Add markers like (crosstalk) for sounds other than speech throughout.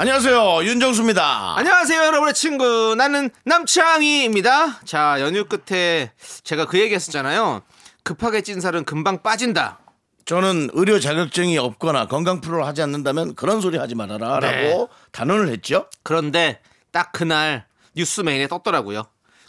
안녕하세요 윤정수입니다. 안녕하세요, 여러분의 친구. 나는 남창희입니다. 자, 연휴 끝에 제가 그 얘기 했었잖아요. 급하게 찐 살은 금방 빠진다. 저는 의료 자격증이 없거나 건강 프로를 하지 않는다면 그런 소리 하지 말아라라고 네. 단언을 했죠. 그런데 딱 그날 뉴스 메인에 떴더라고요.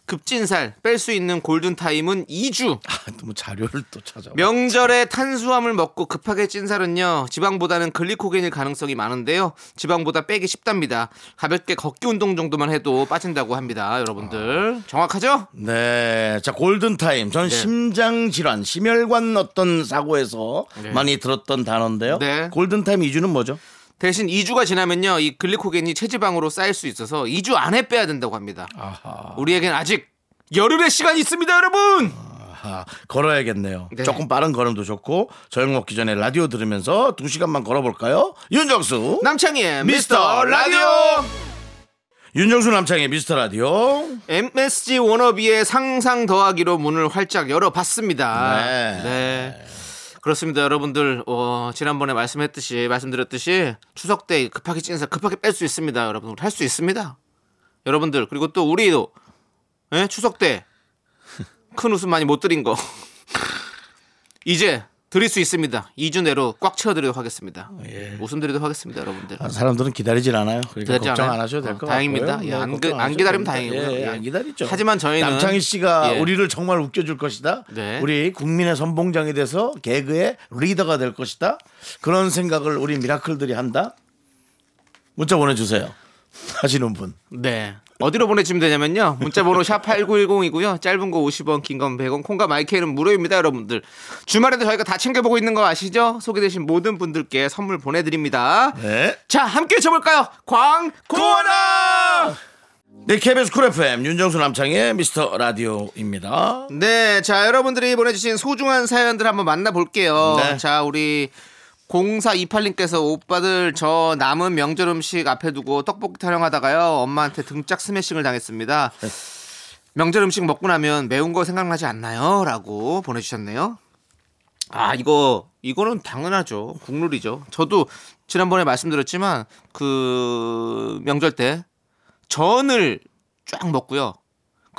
급진살 뺄 수 있는 골든 타임은 2주. 아, 너무 자료를 또 찾아. 명절에 탄수화물 먹고 급하게 찐 살은요 지방보다는 글리코겐일 가능성이 많은데요 지방보다 빼기 쉽답니다 가볍게 걷기 운동 정도만 해도 빠진다고 합니다 여러분들 정확하죠? 네, 자 골든 타임. 전 네. 심장 질환, 심혈관 어떤 사고에서 네. 많이 들었던 단어인데요. 네. 골든 타임 이주는 뭐죠? 대신 2주가 지나면요 이 글리코겐이 체지방으로 쌓일 수 있어서 2주 안에 빼야 된다고 합니다 아하, 우리에겐 아직 열흘의 시간이 있습니다 여러분 아하, 걸어야겠네요. 네. 조금 빠른 걸음도 좋고 저녁 먹기 전에 라디오 들으면서 두 시간만 걸어볼까요? 윤정수, 남창희의 미스터 미스터 라디오 윤정수 남창의 미스터 라디오. MSG 워너비의 상상 더하기로 문을 활짝 열어봤습니다. 네. 네. 그렇습니다, 여러분들. 어, 지난번에 말씀했듯이 말씀드렸듯이 추석 때 급하게 찐 살 급하게 뺄 수 있습니다, 여러분. 할 수 있습니다. 여러분들 그리고 또 우리도 예? 추석 때 큰 웃음 많이 못 드린 거 (laughs) 이제 드릴 수 있습니다. 2주 내로 꽉 채워드리도록 하겠습니다. 웃음 드리도록 하겠습니다, 여러분들. 아, 사람들은 기다리질 않아요. 그러니까 기다리지 걱정 않아요? 안 하셔도 될 어, 것 다행입니다. 네, 예, 안 그- 안 기다리면. 다행이고요. 예, 예. 안 기다리죠. 하지만 저희는- 남창희 씨가 예. 우리를 정말 웃겨줄 것이다. 네. 우리 국민의 선봉장이 돼서 개그의 리더가 될 것이다. 그런 생각을 우리 미라클들이 한다. 문자 보내주세요. 하시는 분. 네. 어디로 보내주면 되냐면요. 문자번호 샵 8910이고요. 짧은 거 50원, 긴 건 100원, 콩과 마이크는 무료입니다, 여러분들. 주말에도 저희가 다 챙겨보고 있는 거 아시죠? 소개되신 모든 분들께 선물 보내드립니다. 네. 자, 함께 외쳐볼까요? 광고나! 네, KBS 쿨 FM 윤정수 남창의 미스터 라디오입니다. 네, 자, 여러분들이 보내주신 소중한 사연들 한번 만나볼게요. 네. 자, 우리 0428님께서 오빠들 저 남은 명절 음식 앞에 두고 떡볶이 타령하다가요 엄마한테 등짝 스매싱을 당했습니다. 명절 음식 먹고 나면 매운 거 생각나지 않나요? 라고 보내주셨네요. 아 이거 이거는 당연하죠 국룰이죠. 저도 지난번에 말씀드렸지만 그 명절 때 전을 쫙 먹고요.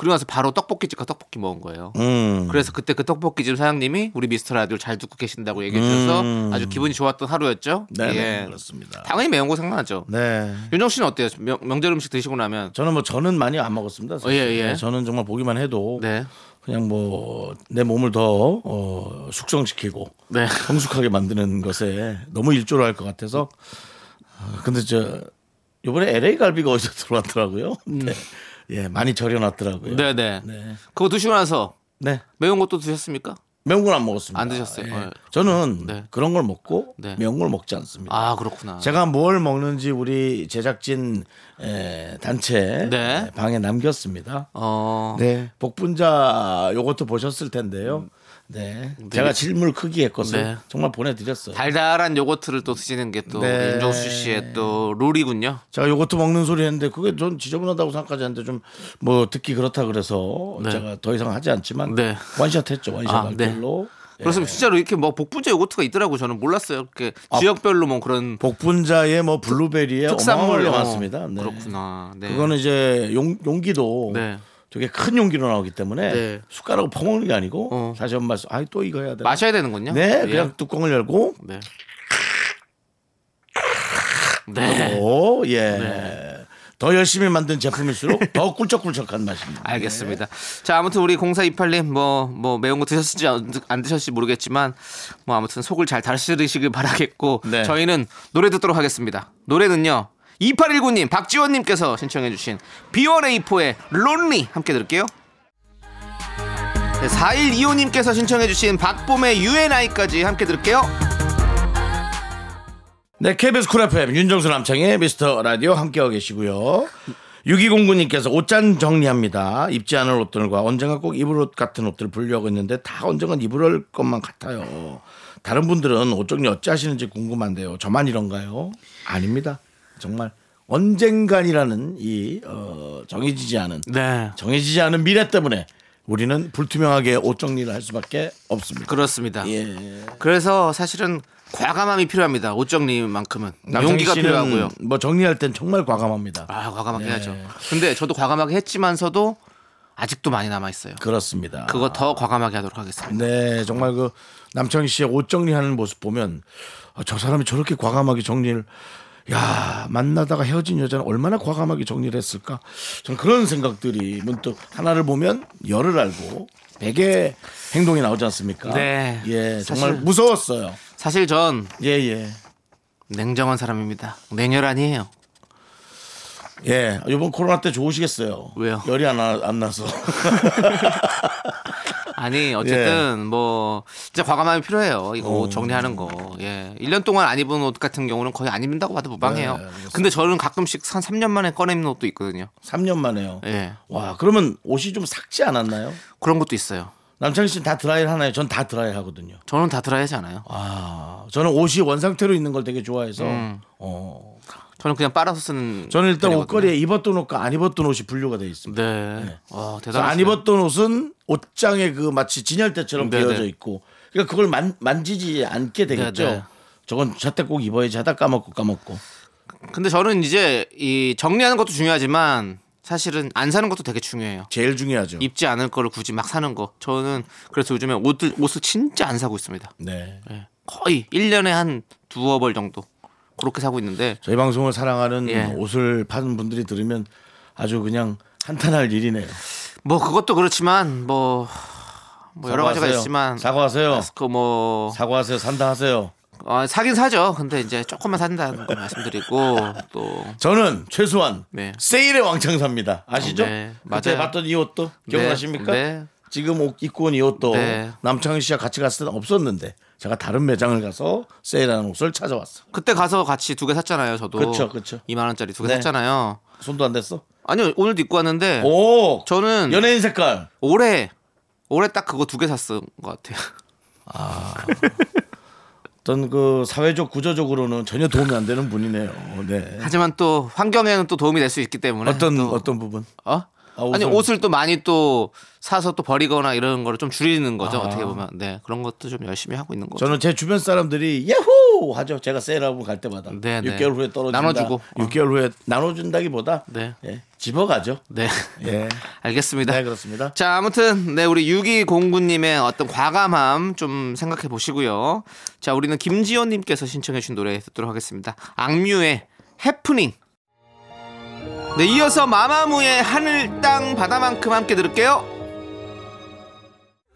그리고 나서 바로 떡볶이집 가 떡볶이 먹은 거예요. 음. 그래서 그때 그 떡볶이집 사장님이 우리 미스터 라디오를 잘 듣고 계신다고 얘기해 주셔서 음. 아주 기분이 좋았던 하루였죠. 네, 네, 예. 그렇습니다. 당연히 매운 거 생각나죠. 네. 윤정 씨는 어때요? 명, 명절 음식 드시고 나면 저는 뭐 저는 많이 안 먹었습니다. 어, 예, 예. 네, 저는 정말 보기만 해도 네. 그냥 뭐 내 몸을 더 어, 숙성시키고 네. 성숙하게 만드는 것에 너무 일조를 할 것 같아서 아, 근데 저 이번에 LA 갈비가 어디서 (laughs) 들어왔더라고요. 네. 예, 많이 절여놨더라고요. 음. 네, 네. 네. 그거 드시고 나서 네. 매운 것도 드셨습니까? 매운 건 안 먹었습니다. 안 드셨어요? 예. 어. 저는 네. 그런 걸 먹고 네. 매운 걸 먹지 않습니다. 아, 그렇구나. 제가 뭘 먹는지 우리 제작진 에, 단체 네. 에, 방에 남겼습니다. 어. 네, 복분자 요거트 드셨을 텐데요. 네, 제가 질물 크기의 것을 네. 정말 보내드렸어요. 달달한 요거트를 또 드시는 게 또 네. 윤정수 씨의 또 룰이군요. 제가 요거트 먹는 소리 했는데 그게 전 지저분하다고 생각하지 않는데 좀 뭐 듣기 그렇다 그래서 네. 제가 더 이상 하지 않지만 네. 원샷 했죠 원샷 아, 할 네. 예. 그렇습니다. 진짜로 이렇게 뭐 복분자 요거트가 있더라고 저는 몰랐어요. 이렇게 지역별로 뭐 그런 복분자에 뭐 블루베리에 특산물 어마어마하게 어, 많습니다. 네. 그렇구나. 네. 그거는 이제 용, 용기도 네. 되게 큰 용기로 나오기 때문에 네. 숟가락으로 퍼먹는 게 아니고 어. 다시 한번 말씀. 아이 또 이거 해야 돼. 마셔야 되는군요. 네, 예. 그냥 뚜껑을 열고 네. 네. 오, 예. 더 열심히 만든 제품일수록 더 꿀쩍꿀쩍한 맛입니다. 알겠습니다. 자, 아무튼 우리 0428님 뭐, 뭐 매운 거 드셨을지 안, 안 드셨을지 모르겠지만 뭐 아무튼 속을 잘 다스리시길 바라겠고 네. 저희는 노래 듣도록 하겠습니다. 노래는요. 2819님, 박지원님께서 신청해주신 B1A4의 Lonely 함께 들을게요. 네, 4125님께서 신청해주신 박봄의 UNI까지 함께 들을게요. 네, KBS Cool FM 윤정수 남창희의 미스터 라디오 함께하고 계시고요. 6209님께서 옷장 정리합니다. 입지 않을 옷들과 언젠가 꼭 입을 옷 같은 옷들을 분류하고 있는데 다 언젠간 입을 것만 같아요. 다른 분들은 옷 정리 어찌 하시는지 궁금한데요. 저만 이런가요? 아닙니다. 정말 언젠간이라는 이 어, 정해지지 않은 네. 정해지지 않은 미래 때문에 우리는 불투명하게 옷 정리를 할 수밖에 없습니다. 그렇습니다. 예. 그래서 사실은 과감함이 필요합니다. 옷 정리만큼은 용기가 필요하고요. 뭐 정리할 땐 정말 과감합니다. 아, 과감하게 네. 해야죠. 근데 저도 과감하게 했지만서도 아직도 많이 남아 있어요. 그렇습니다. 그거 더 과감하게 하도록 하겠습니다. 네, 정말 그 남창희 씨의 옷 정리하는 모습 보면 아, 저 사람이 저렇게 과감하게 정리를 야 만나다가 헤어진 여자는 얼마나 과감하게 정리를 했을까? 전 그런 생각들이 문득 하나를 보면 열을 알고 백의 행동이 나오지 않습니까? 네. 예, 정말 사실- 무서웠어요. 사실 전 예, 예. 냉정한 사람입니다. 냉혈 아니에요. 예, 이번 코로나 때 좋으시겠어요. 왜요? 열이 안, 나, 안 나서. (laughs) 아니 어쨌든 뭐 진짜 과감함이 필요해요. 이거 옷 정리하는 거. 예. 1년 동안 안 입은 옷 같은 경우는 거의 안 입는다고 봐도 무방해요. 네. 근데 저는 가끔씩 한 3년 만에 꺼내 입는 옷도 있거든요. 3년 만에요. 예. 와, 그러면 옷이 좀 삭지 않았나요? 그런 것도 있어요. 남창희 씨는 다 드라이를 하나요? 전 다 드라이 하거든요. 저는 다 드라이 하지 않아요. 아, 저는 옷이 원상태로 있는 걸 되게 좋아해서. 음. 어. 저는 그냥 빨아서 쓰는 저는 일단 편이거든요. 옷걸이에 입었던 옷과 안 입었던 옷이 분류가 돼 있습니다. 네. 와, 그래서 대단하시네. 안 입었던 옷은 옷장에 그 마치 진열대처럼 네네. 되어져 있고, 그러니까 그걸 만, 만지지 않게 되겠죠. 네네. 저건 저때 꼭 입어야지 하다 까먹고 까먹고. 근데 저는 이제 이 정리하는 것도 중요하지만 사실은 안 사는 것도 되게 중요해요. 제일 중요하죠. 입지 않을 거를 굳이 막 사는 거. 저는 그래서 요즘에 옷을 옷을 진짜 안 사고 있습니다. 네. 예. 거의 1년에 한 두어 벌 정도. 그렇게 사고 있는데 저희 방송을 사랑하는 예. 옷을 파는 분들이 들으면 아주 그냥 한탄할 일이네요. 뭐 그것도 그렇지만 뭐, 뭐 여러 가지가. 있지만 사과하세요. 그뭐 사과하세요. 산다 하세요. 어, 사긴 사죠. 근데 이제 조금만 산다는 거 말씀드리고 (laughs) 또 저는 최소한 네. 세일의 왕창사입니다. 아시죠? 네, 그때. 봤던 이 옷도 기억나십니까? 네. 지금 옷 입고 온 이 옷도 네. 남창희 씨와 같이 갔을 때는 없었는데 제가 다른 매장을 가서 세일하는 옷을 찾아왔어. 그때 가서 같이 두 개 샀잖아요. 저도 그쵸, 그쵸. 2만 원짜리 두 개 네. 샀잖아요. 손도 안 댔어? 아니요 오늘도 입고 왔는데 오, 저는 연예인 색깔. 올해 올해 딱 그거 두 개 샀던 것 같아요. 어떤 그 사회적 구조적으로는 전혀 도움이 안 되는 분이네요. 네. 하지만 또 환경에는 또 도움이 될 수 있기 때문에 어떤 또, 어떤 부분? 어? 아, 옷을- 옷을 또 많이 또 사서 또 버리거나 이런 거를 좀 줄이는 거죠 아. 어떻게 보면 네 그런 것도 좀 열심히 하고 있는 거죠. 저는 제 주변 사람들이 야호 하죠. 제가 세일하고 갈 때마다 네, 네. 6개월 후에 떨어진다. 나눠주고. 어. 6개월 후에 나눠준다기보다 네. 예, 집어가죠. 네 예, (laughs) 알겠습니다. 네 그렇습니다. 자, 아무튼 네 우리 6209 님의 어떤 과감함 좀 생각해 보시고요. 자, 우리는 김지연님께서 신청해 주신 노래 듣도록 하겠습니다. 악뮤의 해프닝. 네, 이어서 마마무의 하늘 땅 바다만큼 함께 들을게요.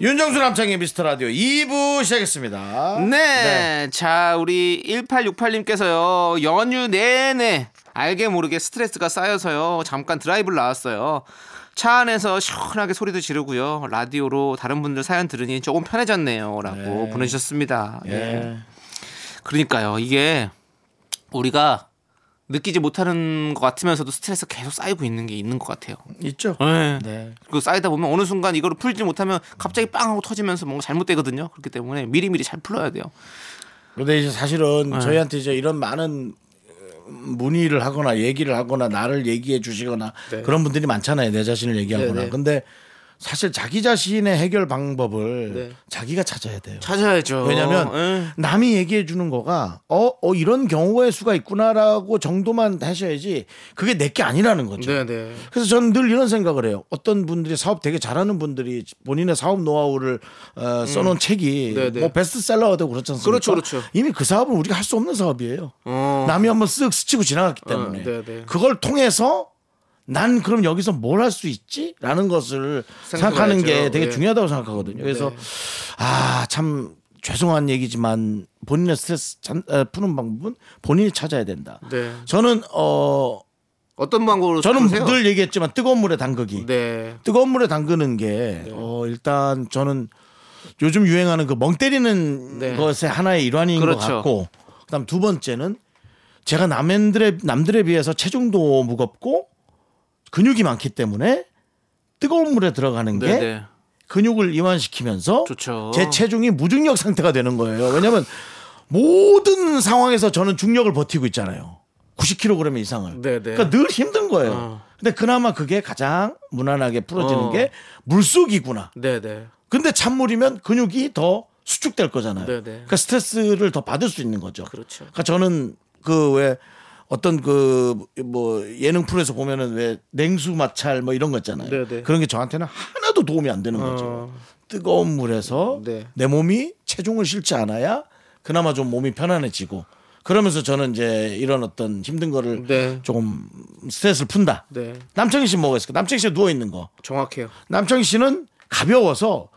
윤정수 남창의 미스터 라디오 2부 시작했습니다. 네. 자, 우리 1868님께서요, 연휴 내내 알게 모르게 스트레스가 쌓여서요, 잠깐 드라이브를 나왔어요. 차 안에서 시원하게 소리도 지르고요, 라디오로 다른 분들 사연 들으니 조금 편해졌네요. 라고 네. 보내주셨습니다. 예. 예. 그러니까요, 이게 우리가 느끼지 못하는 것 같으면서도 스트레스 가 계속 쌓이고 있는 게 있는 것 같아요. 있죠. 네. 네. 그 쌓이다 보면 어느 순간 이거를 풀지 못하면 갑자기 빵 하고 터지면서 뭔가 잘못되거든요. 그렇기 때문에 미리미리 잘 풀어야 돼요. 그런데 이제 사실은 네. 저희한테 이제 이런 많은 어, 문의를 하거나 얘기를 하거나 나를 얘기해 주시거나 네. 그런 분들이 많잖아요. 내 자신을 얘기하거나. 네, 네. 근데 사실 자기 자신의 해결 방법을 네. 자기가 찾아야 돼요. 찾아야죠. 왜냐면 예. 남이 얘기해 주는 거가 어, 어 이런 경우의 수가 있구나라고 정도만 하셔야지 그게 내게 아니라는 거죠. 네, 네. 그래서 저는 늘 이런 생각을 해요. 어떤 분들이 사업 되게 잘하는 분들이 본인의 사업 노하우를 어, 써놓은 책이 네, 네. 뭐 베스트셀러가 되고 그렇지 않습니까? 그렇죠, 그렇죠. 이미 그 사업은 우리가 할 수 없는 사업이에요. 어. 남이 한번 쓱 스치고 지나갔기 때문에 어, 네, 네. 그걸 통해서 난 그럼 여기서 뭘 할 수 있지? 라는 것을 생각하는 게. 되게 네. 중요하다고 생각하거든요. 그래서 네. 아, 참 죄송한 얘기지만 본인의 스트레스 잔- 에, 푸는 방법은 본인이 찾아야 된다. 네. 저는 어 어떤 방법으로 저는 푸세요? 늘 얘기했지만 뜨거운 물에 담그기. 네. 뜨거운 물에 담그는 게 어, 일단 저는 요즘 유행하는 그 멍 때리는 네. 것의 하나의 일환인 것 그렇죠. 같고 그다음 두 번째는 제가 남들에 남들에 비해서 체중도 무겁고 근육이 많기 때문에 뜨거운 물에 들어가는 게 네, 네. 근육을 이완시키면서 좋죠. 제 체중이 무중력 상태가 되는 거예요. 왜냐하면 모든 상황에서 저는 중력을 버티고 있잖아요. 90kg 이상을. 네, 네. 그러니까 늘 힘든 거예요. 어. 근데 그나마 그게 가장 무난하게 풀어지는 어. 게 물속이구나. 네, 네. 근데 찬물이면 근육이 더 수축될 거잖아요. 네, 네. 그러니까 스트레스를 더 받을 수 있는 거죠. 그렇죠. 그러니까 저는 그왜 어떤 그 뭐 예능 프로에서 보면은 왜 냉수 마찰 뭐 이런 거 있잖아요. 네, 네. 그런 게 저한테는 하나도 도움이 안 되는 거죠. 어. 뜨거운 물에서 네. 내 몸이 체중을 실지 않아야 그나마 좀 몸이 편안해지고 그러면서 저는 이제 이런 어떤 힘든 거를 네. 조금 스트레스를 푼다. 네. 남창희 씨 뭐가 있을까? 남창희 씨가 누워 있는 거. 정확해요. 남창희 씨는 가벼워서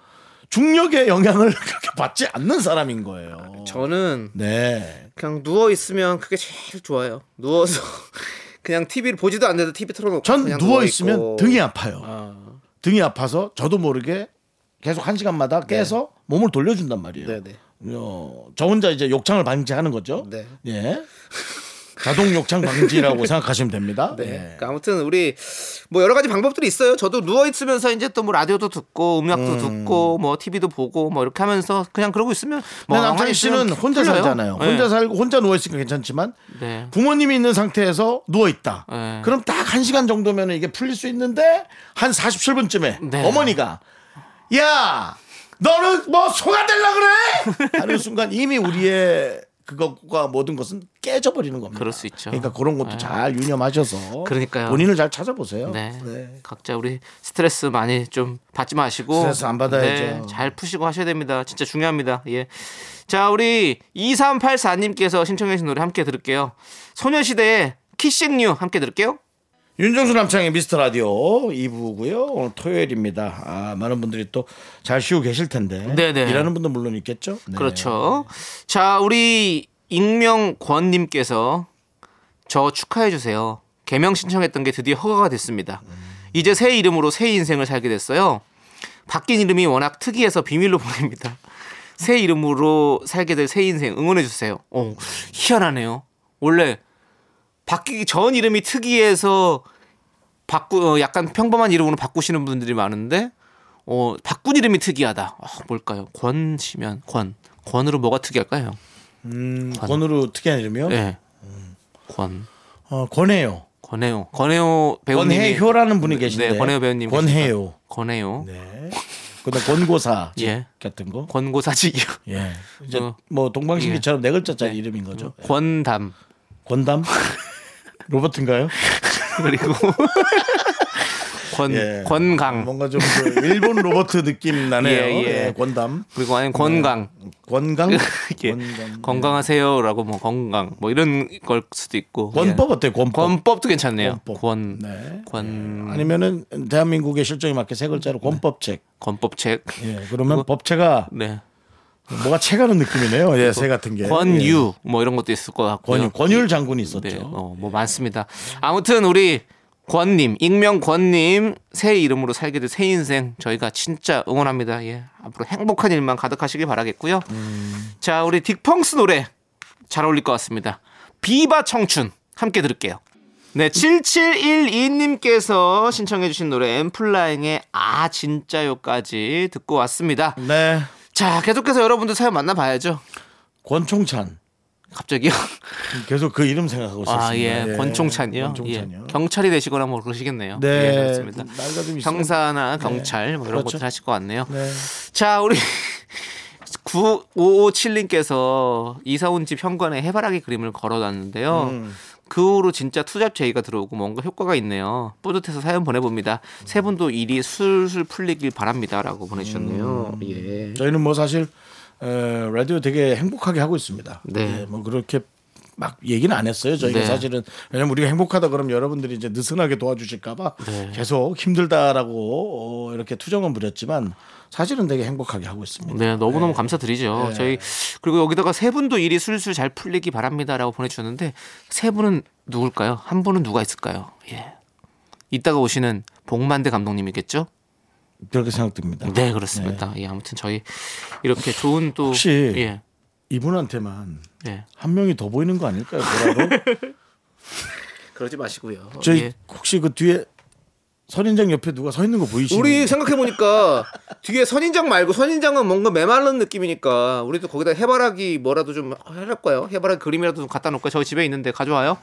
중력의 영향을 (laughs) 그렇게 받지 않는 사람인 거예요. 저는 네. 그냥 누워 있으면 그게 제일 좋아요. 누워서 (laughs) 그냥 TV를 보지도 않는데 TV 틀어놓고 전 누워 있으면. 등이 아파요. 아, 등이 아파서 저도 모르게 계속 한 시간마다 깨서 몸을 돌려준단 말이에요. 네, 네. 어, 저 혼자 이제 욕창을 방지하는 거죠. 네. 예. (laughs) 자동 욕창 방지라고 (laughs) 생각하시면 됩니다. 네. 예. 그러니까 아무튼 우리 뭐 여러 가지 방법들이 있어요. 저도 누워 있으면서 이제 또 뭐 라디오도 듣고 음악도 듣고 뭐 TV도 보고 뭐 이렇게 하면서 그냥 그러고 있으면 뭐 근데 남창희 씨는 혼자 풀려요. 살잖아요. 네. 혼자 살고 혼자 누워 있으니까 괜찮지만 네. 부모님이 있는 상태에서 누워 있다. 네. 그럼 딱 한 시간 정도면 이게 풀릴 수 있는데 한 47분쯤에 네. 어머니가 야 너는 뭐 소가 될라 그래? 하는 순간 이미 우리의 그것과 모든 것은 깨져버리는 겁니다. 그럴 수 있죠. 그러니까 그런 것도 네. 잘 유념하셔서 그러니까요. 본인을 잘 찾아보세요. 네. 네. 각자 우리 스트레스 많이 좀 받지 마시고 스트레스 안 받아야죠. 네, 잘 푸시고 하셔야 됩니다. 진짜 중요합니다. 예. 자, 우리 2384님께서 신청해 주신 노래 함께 들을게요. 소녀시대의 키싱유 함께 들을게요. 윤정수 남창의 미스터 라디오 2부고요. 오늘 토요일입니다. 아, 많은 분들이 또 잘 쉬고 계실 텐데 네네. 일하는 분도 물론 있겠죠. 네. 그렇죠. 자, 우리 익명권 님께서 저 축하해 주세요. 개명 신청했던 게 드디어 허가가 됐습니다. 이제 새 이름으로 새 인생을 살게 됐어요. 바뀐 이름이 워낙 특이해서 비밀로 (laughs) 보냅니다. 새 이름으로 살게 될 새 인생 응원해 주세요. 어, 희한하네요. 원래 바뀌기 전 이름이 특이해서 바꾸 어, 약간 평범한 이름으로 바꾸시는 분들이 많은데 어, 바꾼 이름이 특이하다. 아, 뭘까요? 권시면 권. 권으로 뭐가 특이할까요? 음, 권 으로 특이한 이름이요? 네. 권. 어, 권해요. 권해요. 권해요 배우님. 권해효라는 분이 계신데. 네, 권해요 배우님. 권해요. 권해요. 네. 그다음 권고사 (laughs) 예. 같은 거. 권고사직이요. 예. 이제 어. 뭐 동방신기처럼 네 글자짜리 이름인 거죠. 권담. 권담? (laughs) 로버트인가요? (laughs) 그리고 (laughs) 권 예. 권강. 뭔가 좀그 일본 로버트 느낌 나네요. (laughs) 예, 예. 예, 권담. 그리고 아니면 건강. 권강? 예. 권강. 건강하세요라고 뭐 건강 뭐 이런 걸 수도 있고. 권법 예. 어때요? 권법. 권법도 괜찮네요. 권법. 권. 네. 권. 아니면은 대한민국의 실정에 맞게 세 글자로 권법책. 권법책. 예. 그러면 법체가 네. 뭐가 채가는 느낌이네요. 예, 새 같은 게. 예. 권유 뭐 이런 것도 있을 것 같고요. 권유. 권율 장군이 있었죠. 네, 어, 뭐 많습니다. 아무튼 우리 권님, 익명 권님 새 이름으로 살게 될 새 인생 저희가 진짜 응원합니다. 예, 앞으로 행복한 일만 가득하시길 바라겠고요. 자, 우리 딕펑스 노래 잘 어울릴 것 같습니다. 비바 청춘 함께 들을게요. 네, 7712님께서 신청해주신 노래 엠플라잉의 아 진짜요까지 듣고 왔습니다. 네. 자, 계속해서 여러분들 사연 만나봐야죠. 권총찬. 갑자기요? (laughs) 계속 그 이름 생각하고 있었습니다. 아, 예. 권총찬이요? 권총찬이요. 예. 경찰이 되시거나 뭐 그러시겠네요. 네, 예, 그렇습니다. 나이가 좀 있어요. 형사나 경찰 뭐 이런 그렇죠. 것들 하실 것 같네요. 네. 자, 우리 9557님께서 이사 온 집 현관에 해바라기 그림을 걸어 놨는데요. 음. 그 후로 진짜 투잡 제의가 들어오고 뭔가 효과가 있네요. 뿌듯해서 사연 보내봅니다. 세 분도 일이 술술 풀리길 바랍니다라고 보내주셨네요. 음. 예. 저희는 뭐 사실 에, 라디오 되게 행복하게 하고 있습니다. 네. 예, 뭐 그렇게 막 얘기는 안 했어요. 저희가 네. 사실은 왜냐면 우리가 행복하다 그러면 여러분들이 이제 느슨하게 도와주실까봐 네. 계속 힘들다라고 어, 이렇게 투정은 부렸지만 사실은 되게 행복하게 하고 있습니다. 네, 너무너무 감사드리죠. 네. 저희 그리고 여기다가 세 분도 일이 술술 잘 풀리기 바랍니다라고 보내주셨는데 세 분은 누굴까요? 한 분은 누가 있을까요? 예. 이따가 오시는 복만대 감독님이겠죠? 그렇게 생각됩니다. 네, 그렇습니다. 예, 아무튼 저희 이렇게 좋은 또 혹시 예, 이분한테만 예. 한 명이 더 보이는 거 아닐까요? 보라로? (laughs) 그러지 마시고요. 저희 예. 혹시 그 뒤에 선인장 옆에 누가 서 있는 거 보이시나요? 우리 생각해 보니까 뒤에 선인장 말고 선인장은 뭔가 메마른 느낌이니까 우리도 거기다 해바라기 뭐라도 좀 해볼까요? 해바라기 그림이라도 좀 갖다 놓을까요? 저기 집에 있는데 가져와요.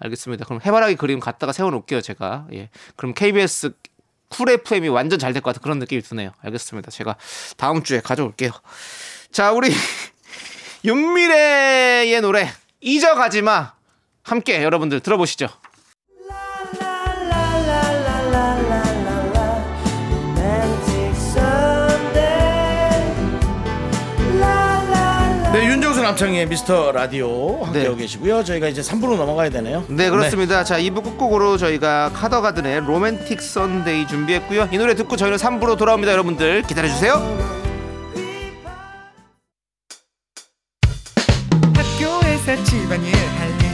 알겠습니다. 그럼 해바라기 그림 갖다가 세워 놓을게요, 제가. 예. 그럼 KBS 쿨 FM이 완전 잘 될 것 같은 그런 느낌이 드네요. 알겠습니다. 제가 다음 주에 가져올게요. 자, 우리 윤미래의 노래 잊어가지 마. 함께 여러분들 들어보시죠. 네, 윤정수 남창의 미스터 라디오 함께하고 네. 계시고요. 저희가 이제 3부로 넘어가야 되네요. 네 그렇습니다. 자 2부 끝곡으로 저희가 카더가든의 Romantic Sunday 준비했고요. 이 노래 듣고 저희는 3부로 돌아옵니다. 여러분들 기다려주세요.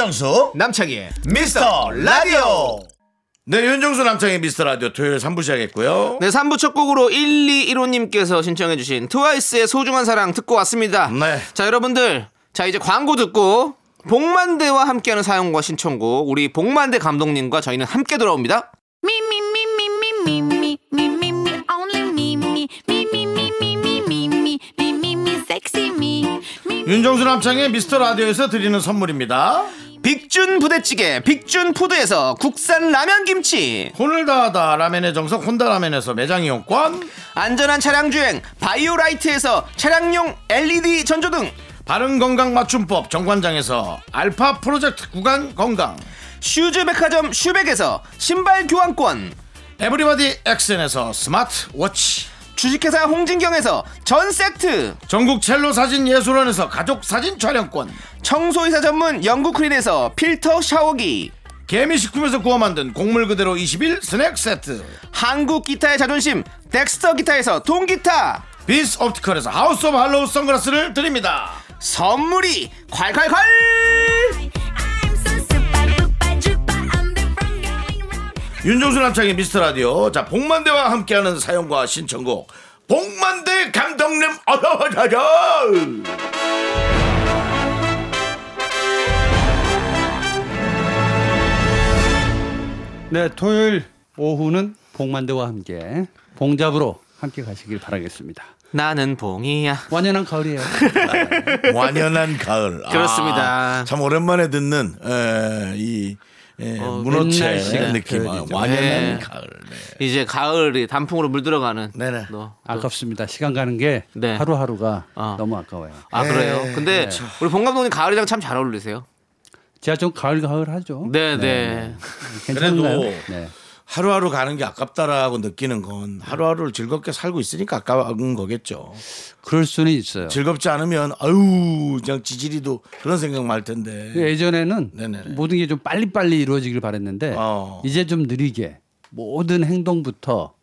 윤정수 남창희의 미스터 라디오 네, 윤정수 남창의 미스터 라디오 토요일 3부 시작했고요. 네, 3부 첫 곡으로 1215님께서 신청해주신 트와이스의 소중한 사랑 듣고 왔습니다. 네. 자, 여러분들. 자, 이제 광고 듣고 복만대와 함께하는 사연과 신청곡 우리 복만대 감독님과 저희는 함께 돌아옵니다. 윤정수 남창희의 미스터 라디오에서 드리는 선물입니다. 빅준 부대찌개 빅준 푸드에서 국산 라면 김치. 혼을 다하다 라멘의 정석 혼다 라멘에서 매장 이용권. 안전한 차량 주행 바이오라이트에서 차량용 LED 전조등. 바른 건강 맞춤법 정관장에서 알파 프로젝트 구간 건강. 슈즈 백화점 슈백에서 신발 교환권. 에브리바디 엑센에서 스마트 워치. 주식회사 홍진경에서 전 세트. 전국 첼로 사진 예술원에서 가족 사진 촬영권 청소이사 전문 영구 크린에서 필터 샤워기. 개미식품에서 구워 만든 곡물 그대로 21 스낵 세트. 한국 기타의 자존심 덱스터 기타에서 통기타. 비스 옵티컬에서 하우스 오브 할로우 선글라스를 드립니다. 선물이 콸콸콸. 윤종수 남창의 미스터라디오. 자 복만대와 함께하는 사연과 신청곡. 복만대 감독님 어서오셔 네, 토요일 오후는 봉만대와 함께 봉잡으로 함께 가시길 바라겠습니다. 나는 봉이야 완연한 가을이에요. (laughs) 완연한 가을 그렇습니다. 아, 참 오랜만에 듣는 에, 이 에, 옛날 문어체 시간 느낌 아. 완연한 네. 가을 네. 이제 가을이 단풍으로 물들어가는 네네. 너. 아깝습니다. 시간 가는 게 네. 하루하루가 어. 너무 아까워요. 아 그래요 근데 네. 우리 봉 감독님 가을이랑 참 잘 어울리세요 제가 좀 가을 가을 하죠. 네 네 괜찮나요? 그래도 네. 하루하루 가는 게 아깝다라고 느끼는 건 하루하루를 즐겁게 살고 있으니까 아까운 거겠죠 그럴 수는 있어요. 즐겁지 않으면 아유 그냥 지지리도 그런 생각 말 텐데 예전에는 네네네. 모든 게 좀 빨리빨리 이루어지길 바랬는데 어. 이제 좀 느리게 모든 행동부터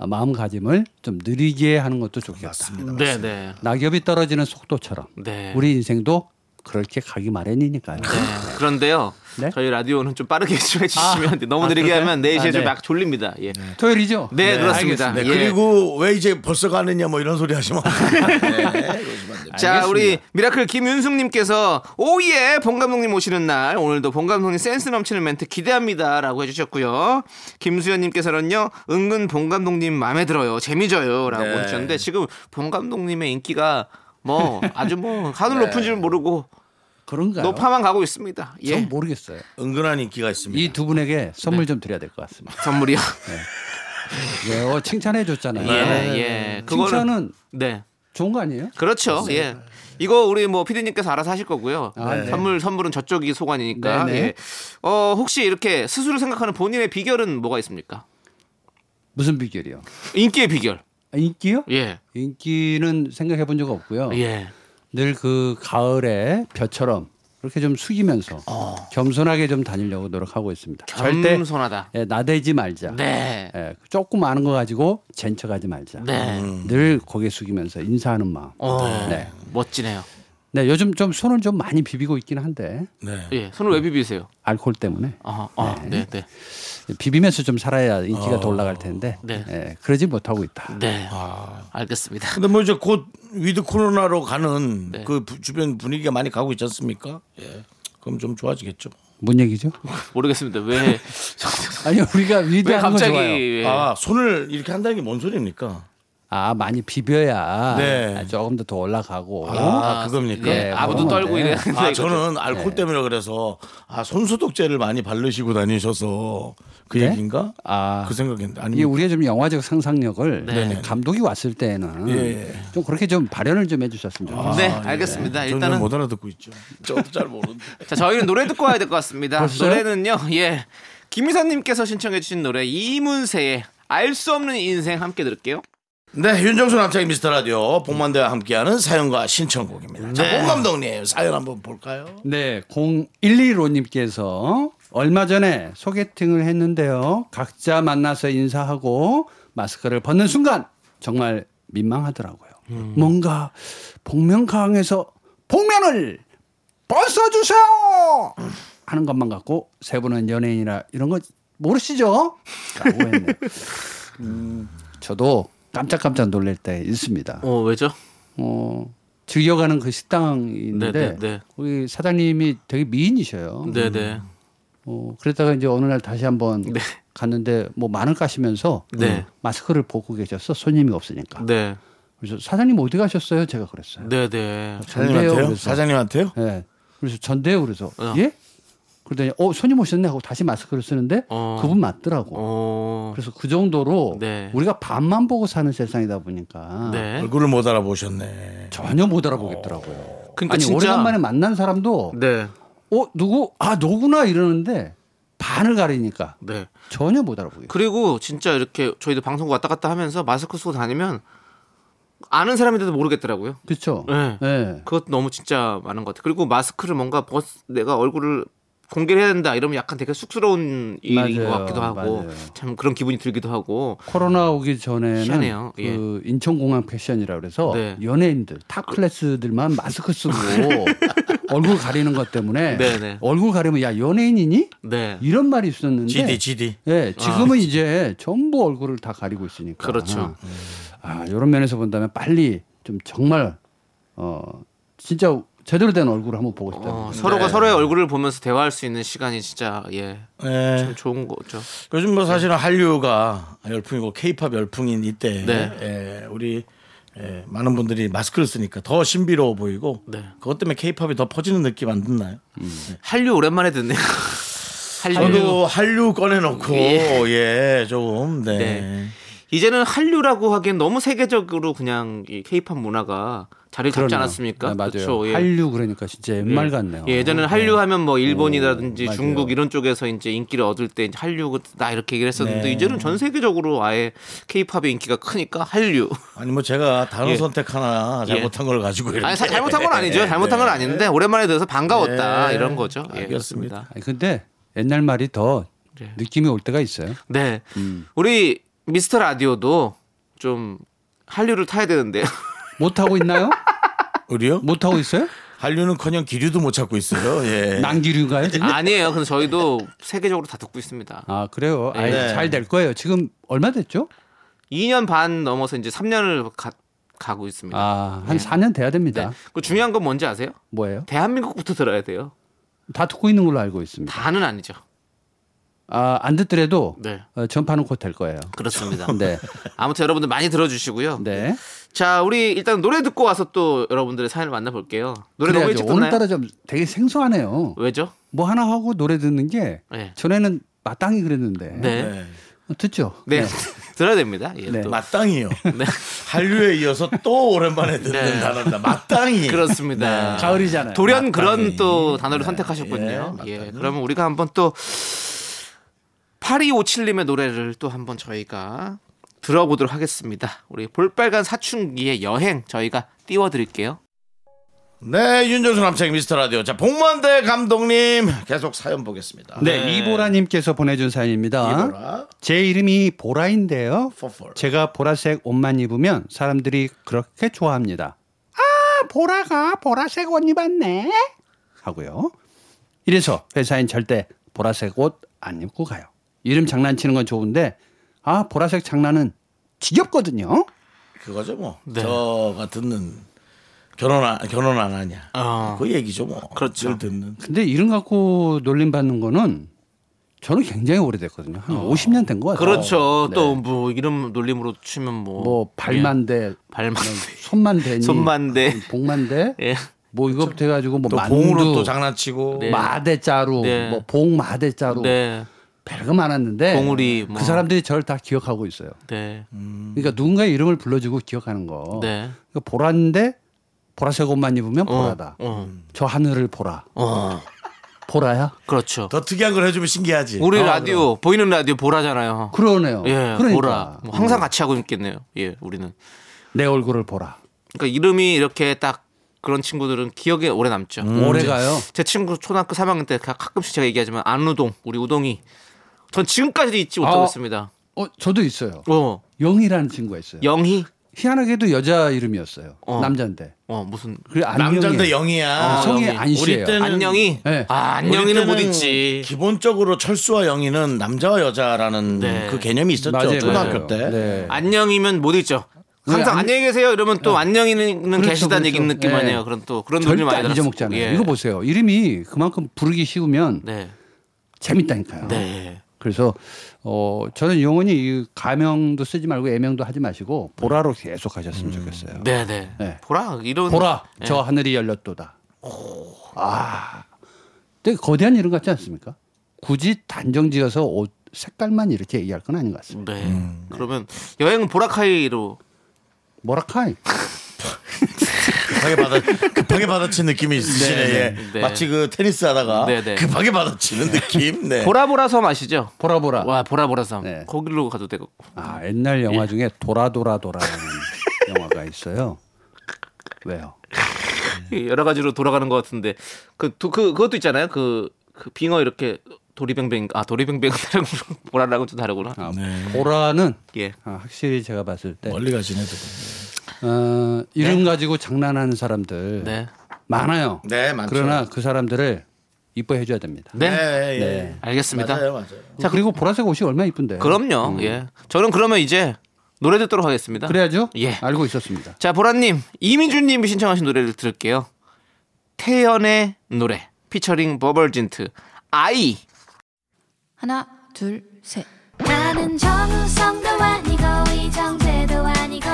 마음가짐을 좀 느리게 하는 것도 좋겠다. 맞습니다. 네, 네. 낙엽이 떨어지는 속도처럼 네. 우리 인생도 그렇게 가기 마련이니까요. 네. 그런데요. 네? 저희 라디오는 좀 빠르게 (laughs) 좀 해주시면 안 돼요. 너무 아, 느리게? 하면 4시에 아, 좀 네. 막 졸립니다. 예. 토요일이죠? 네, 그렇습니다. 네, 예. 그리고 왜 이제 벌써 가느냐 뭐 이런 소리 하시면. (laughs) 네. 자. 우리 미라클 김윤숙 님께서 오예 본 감독님 오시는 날 오늘도 본 감독님 센스 넘치는 멘트 기대합니다라고 해 주셨고요. 김수현 님께서는요 은근 본 감독님 마음에 들어요 재미져요라고 네. 해주셨는데 지금 본 감독님의 인기가 뭐 아주 뭐 하늘 높은 줄 모르고 그런가요? 높아만 가고 있습니다. 예, 전 모르겠어요. 은근한 인기가 있습니다. 이 두 분에게 선물 네. 좀 드려야 될 것 같습니다. 선물이요. 네, 어, 칭찬해 줬잖아요. 예, 예. 그거는 칭찬은 네, 좋은 거 아니에요? 그렇죠. 예. 이거 우리 뭐 피디님께서 알아서 하실 거고요. 아, 네. 선물 선물은 저쪽이 소관이니까. 네, 네. 예. 어 혹시 이렇게 스스로 생각하는 본인의 비결은 뭐가 있습니까? 무슨 비결이요? 인기의 비결. 아, 인기요? 예. 인기는 생각해 본 적 없고요. 예. 늘 그 가을에 벼처럼 그렇게 좀 숙이면서 겸손하게 좀 다니려고 노력하고 있습니다. 절대 겸손하다. 예, 나대지 말자. 네. 예, 조금 아는 거 가지고 젠척하지 말자. 네. 늘 고개 숙이면서 인사하는 마음. 어. 네. 멋지네요. 네, 요즘 좀 손을 좀 많이 비비고 있긴 한데 네. 예. 손을 왜 비비세요? 알코올 때문에 아, 아, 네, 네. 비비면서 좀 살아야 인기가 더 올라갈 텐데 네. 예, 그러지 못하고 있다. 네. 알겠습니다. 근데 뭐 이제 곧 위드 코로나로 가는 네. 그 부- 주변 분위기가 많이 가고 있지 않습니까? 예. 그럼 좀 좋아지겠죠. 뭔 얘기죠? 모르겠습니다. 왜, (laughs) 아니 우리가 왜 위대한 거 갑자기. 좋아요. 예. 아 손을 이렇게 한다는 게 뭔 소리입니까? 아 많이 비벼야 네. 아, 조금 더 더 올라가고. 아, 그겁니까? 예. 네, 그런 떨고. 이래. 아 저는 알코올 때문에 그래서 아 손소독제를 많이 바르시고 다니셔서 그 네? 얘기인가? 아 그 생각인데 이게 아니 우리가 좀 영화적 상상력을 네. 감독이 왔을 때는 예. 좀 그렇게 좀 발현을 좀 해주셨으면 좋겠어요. 네, 알겠습니다. 저는 일단은 못 알아듣고 있죠. 저도 잘 모르는데. (laughs) 자, 저희는 노래 듣고 와야 될 것 같습니다. 벌써요? 노래는요, 예. 김희선님께서 신청해주신 노래, 이문세의 알 수 없는 인생 함께 들을게요. 네, 윤정수 남창희 미스터 라디오 복만대와 함께하는 사연과 신청곡입니다. 자, 네. 봉 감독님 사연 한번 볼까요? 네, 0115님께서 얼마 전에 소개팅을 했는데요. 각자 만나서 인사하고 마스크를 벗는 순간 정말 민망하더라고요. 뭔가 복면가왕에서 복면을 벗어주세요! 하는 것만 갖고 세 분은 연예인이라 이런 거 모르시죠? 라고 했네요. (laughs) 음, 저도 깜짝깜짝 놀랄 때 있습니다. 어, 왜죠? 어, 즐겨가는 그 식당이 있는데 네, 네, 네. 거기 사장님이 되게 미인이셔요. 네네. 어, 그랬다가 이제 어느 날 다시 한번 네. 갔는데 뭐 마늘 까시면서 네. 마스크를 벗고 계셨어 손님이 없으니까. 네. 그래서 사장님 어디 가셨어요? 제가 그랬어요. 네네. 사장님한테요? 그래서. 사장님한테요? 네. 그래서 전데요. 그래서 어. 예? 그러더니 어 손님 오셨네 하고 다시 마스크를 쓰는데 어. 그분 맞더라고. 어. 그래서 그 정도로 네. 우리가 밤만 보고 사는 세상이다 보니까 네. 얼굴을 못 알아보셨네. 전혀 못 알아보겠더라고요. 그러니까 아니 진짜- 오래간만에 만난 사람도 네. 어 누구 아 너구나 이러는데 반을 가리니까 네. 전혀 못 알아보겠어요. 그리고 진짜 이렇게 저희도 방송국 왔다 갔다 하면서 마스크 쓰고 다니면 아는 사람인데도 모르겠더라고요. 그렇죠. 네. 네. 그것도 너무 진짜 많은 것 같아요. 그리고 마스크를 뭔가 벗, 내가 얼굴을 공개를 해야 된다 이러면 약간 되게 쑥스러운 일인 맞아요. 것 같기도 하고 맞아요. 참 그런 기분이 들기도 하고 코로나 오기 전에는 희한해요. 예. 그 인천공항 패션이라 그래서 네. 연예인들 탑 클래스들만 마스크 쓰고 (laughs) 얼굴 가리는 것 때문에 네네. 얼굴 가리면 야 연예인이니 네 이런 말이 있었는데 GD, GD. 예, 지금은 이제 전부 얼굴을 다 가리고 있으니까 그렇죠. 아, 이런 면에서 본다면 빨리 좀 정말 어 진짜 제대로 된 얼굴을 한번 보고 싶다. 어, 서로가 서로의 얼굴을 보면서 대화할 수 있는 시간이 진짜 예 네. 참 좋은 거죠. 요즘 뭐 사실은 한류가 열풍이고 케이팝 열풍인 이때 네. 예, 우리 예, 많은 분들이 마스크를 쓰니까 더 신비로워 보이고 네. 그것 때문에 케이팝이 더 퍼지는 느낌 안 듣나요? 한류 오랜만에 듣네요. (laughs) 한류. 저도 한류 꺼내놓고 예. 예, 조금 네. 네. 이제는 한류라고 하기엔 너무 세계적으로 그냥 이 케이팝 문화가 자리를 잡지 그러네요. 않았습니까? 네, 맞아요. 그렇죠. 예. 한류 그러니까 진짜 옛말 같네요. 예, 예전에는 한류 하면 뭐 일본이라든지 오. 중국 이런 쪽에서 이제 인기를 얻을 때 이제 한류다 이렇게 얘기를 했었는데 네. 이제는 전 세계적으로 아예 케이팝의 인기가 크니까 한류. 아니 뭐 제가 단어 예. 선택 하나 잘못한 걸 가지고 이렇게 아니 사- 잘못한 건 아니죠. 잘못한 건 아닌데 오랜만에 들어서 반가웠다 네. 이런 거죠. 예, 알겠습니다. 아니, 근데 옛날 말이 더 네. 느낌이 올 때가 있어요. 네. 음. 우리 미스터 라디오도 좀 한류를 타야 되는데요. 못 하고 있나요? 우리요? 못 하고 있어요? 한류는커녕 기류도 못 찾고 있어요. 예. 난기류가요 지금? (laughs) 아니에요. 근데 저희도 세계적으로 다 듣고 있습니다. 아 그래요. 아이, 네. 잘될 거예요. 지금 얼마 됐죠? 2년 반 넘어서 이제 3년을 가, 고 있습니다. 아한 4년 돼야 네. 됩니다. 그 중요한 건 뭔지 아세요? 뭐예요? 대한민국부터 들어야 돼요. 다 듣고 있는 걸로 알고 있습니다. 다는 아니죠. 아, 안 듣더라도 네. 어, 전파는 곧 될 거예요. 그렇습니다. (laughs) 네. 아무튼 여러분들 많이 들어주시고요. 네. 자, 우리 일단 노래 듣고 와서 또 여러분들의 사연을 만나볼게요. 노래 너무 그래야죠. 일찍 듣나요? 오늘따라 좀 되게 생소하네요. 왜죠? 뭐 하나 하고 노래 듣는 게 네. 전에는 마땅히 그랬는데 네. 네. 어, 듣죠. 네. (laughs) 들어야 됩니다. 예, 네. 또. 마땅히요. (laughs) 한류에 이어서 또 오랜만에 듣는 네. 단어입니다. 마땅히. (laughs) 그렇습니다. 가을이잖아요. 돌연 마땅히. 그런 또 단어를 네. 선택하셨군요. 예, 예, 마땅히. 그러면 우리가 한번 또 8257님의 노래를 또 한번 저희가 들어보도록 하겠습니다. 우리 볼빨간 사춘기의 여행 저희가 띄워드릴게요. 네, 윤정수 남창 미스터 라디오. 자, 복만대 감독님 계속 사연 보겠습니다. 네, 이보라님께서 보내준 사연입니다. 이보라. 제 이름이 보라인데요. 포폴. 제가 보라색 옷만 입으면 사람들이 그렇게 좋아합니다. 아, 보라가 보라색 옷 입었네. 하고요. 이래서 회사엔 절대 보라색 옷 안 입고 가요. 이름 장난치는 건 좋은데, 아, 보라색 장난은 지겹거든요. 그거죠 뭐. 네. 저가 듣는 결혼 안, 결혼 안 하냐. 어. 그 얘기죠 뭐. 그렇죠. 늘 듣는. 근데 이름 갖고 놀림 받는 거는 저는 굉장히 오래됐거든요. 한 50년 된것 같아요. 그렇죠. 네. 또뭐 이름 놀림으로 치면 뭐, 뭐 발만 대, 발만 손만 대니, 손만 대. 복만 대, 예. 뭐 이거부터 해가지고 뭐또 만두, 봉으로 또 장난치고. 네. 마대자루, 네. 뭐 봉 마대자루, 네. 별거 많았는데 봉우리 뭐. 그 사람들이 저를 다 기억하고 있어요. 네. 그러니까 누군가의 이름을 불러주고 기억하는 거. 네. 그러니까 보라인데 보라색 옷만 입으면 어, 보라다. 어. 저 하늘을 보라. 어. 보라야? 그렇죠. 더 특이한 걸 해주면 신기하지. 우리 아, 라디오 보이는 라디오 보라잖아요. 그러네요. 예, 그러니까. 보라. 뭐 항상 같이 하고 있겠네요. 예, 우리는. 내 얼굴을 보라. 그러니까 이름이 이렇게 딱 그런 친구들은 기억에 오래 남죠. 오래 가요. 제 친구 초등학교 3학년 때 가- 가끔씩 제가 얘기하지만 안우동 우리 우동이 전 지금까지도 잊지 못하고 아. 있습니다. 어, 저도 있어요. 어 영희라는 친구가 있어요. 영희 희한하게도 여자 이름이었어요. 어. 남자인데. 어 무슨 안녕이 남자인데 영이야. 어, 성이 영희. 안씨예요. 우리 때는 안녕이 네. 아 안녕이는 못 잊지. 기본적으로 철수와 영희는 남자와 여자라는 네. 그 개념이 있었죠. 맞아요, 초등학교 맞아요. 때. 네. 안녕이면 못 잊죠. 왜 항상 안- 안녕히 계세요 이러면 또 안녕히는 그렇죠, 계시다는 얘기 그렇죠. 느낌 네. 아니에요. 그런 또 그런 느낌 많이 안 들었어요. 잊어먹잖아요. 예. 이거 보세요. 이름이 그만큼 부르기 쉬우면 네. 재밌다니까요. 네. 그래서 어 저는 영원히 이 가명도 쓰지 말고 애명도 하지 마시고 보라로 계속 하셨으면 좋겠어요. 네, 네. 네. 보라 이런 보라 네. 저 하늘이 열렸도다. 아, 되게 거대한 이름 같지 않습니까? 굳이 단정지어서 옷 색깔만 이렇게 얘기할 건 아닌 것 같습니다. 네. 그러면 여행은 보라카이로 뭐라카이? (laughs) 급하게 받아 급하게 받아친 느낌이 있으시네. 네, 예. 네. 마치 그 테니스 하다가 네, 네. 급하게 받아치는 느낌. 네. 보라보라 섬 아시죠? 보라보라. 와 보라보라 섬. 네. 거기로 가도 되고. 아 옛날 영화 중에 도라도라도라는 (laughs) 영화가 있어요. 왜요? 여러 가지로 돌아가는 것 같은데 그, 도- 그 그것도 있잖아요. 그, 그 빙어 이렇게 도리뱅뱅 아 도리뱅뱅은 다르고 보라랑은 좀 다르구나. 아, 네. 보라는 예. 아, 확실히 제가 봤을 때 멀리 가시네. 어, 이름 가지고 장난하는 사람들 네. 많아요. 네, 많죠. 그러나 그 사람들을 이뻐해 줘야 됩니다. 네. 네, 예. 네. 알겠습니다. 맞아요, 맞아요. 자 그리고 보라색 옷이 얼마나 이쁜데. 그럼요. 예. 저는 그러면 이제 노래 듣도록 하겠습니다. 그래야죠. 예. 알고 있었습니다. 자, 보라님, 이민준 님이 신청하신 노래를 들을게요. 태연의 노래, 피처링 버벌진트, 아이. 하나 둘 셋. 나는 정우성도 아니고 이정재도 아니고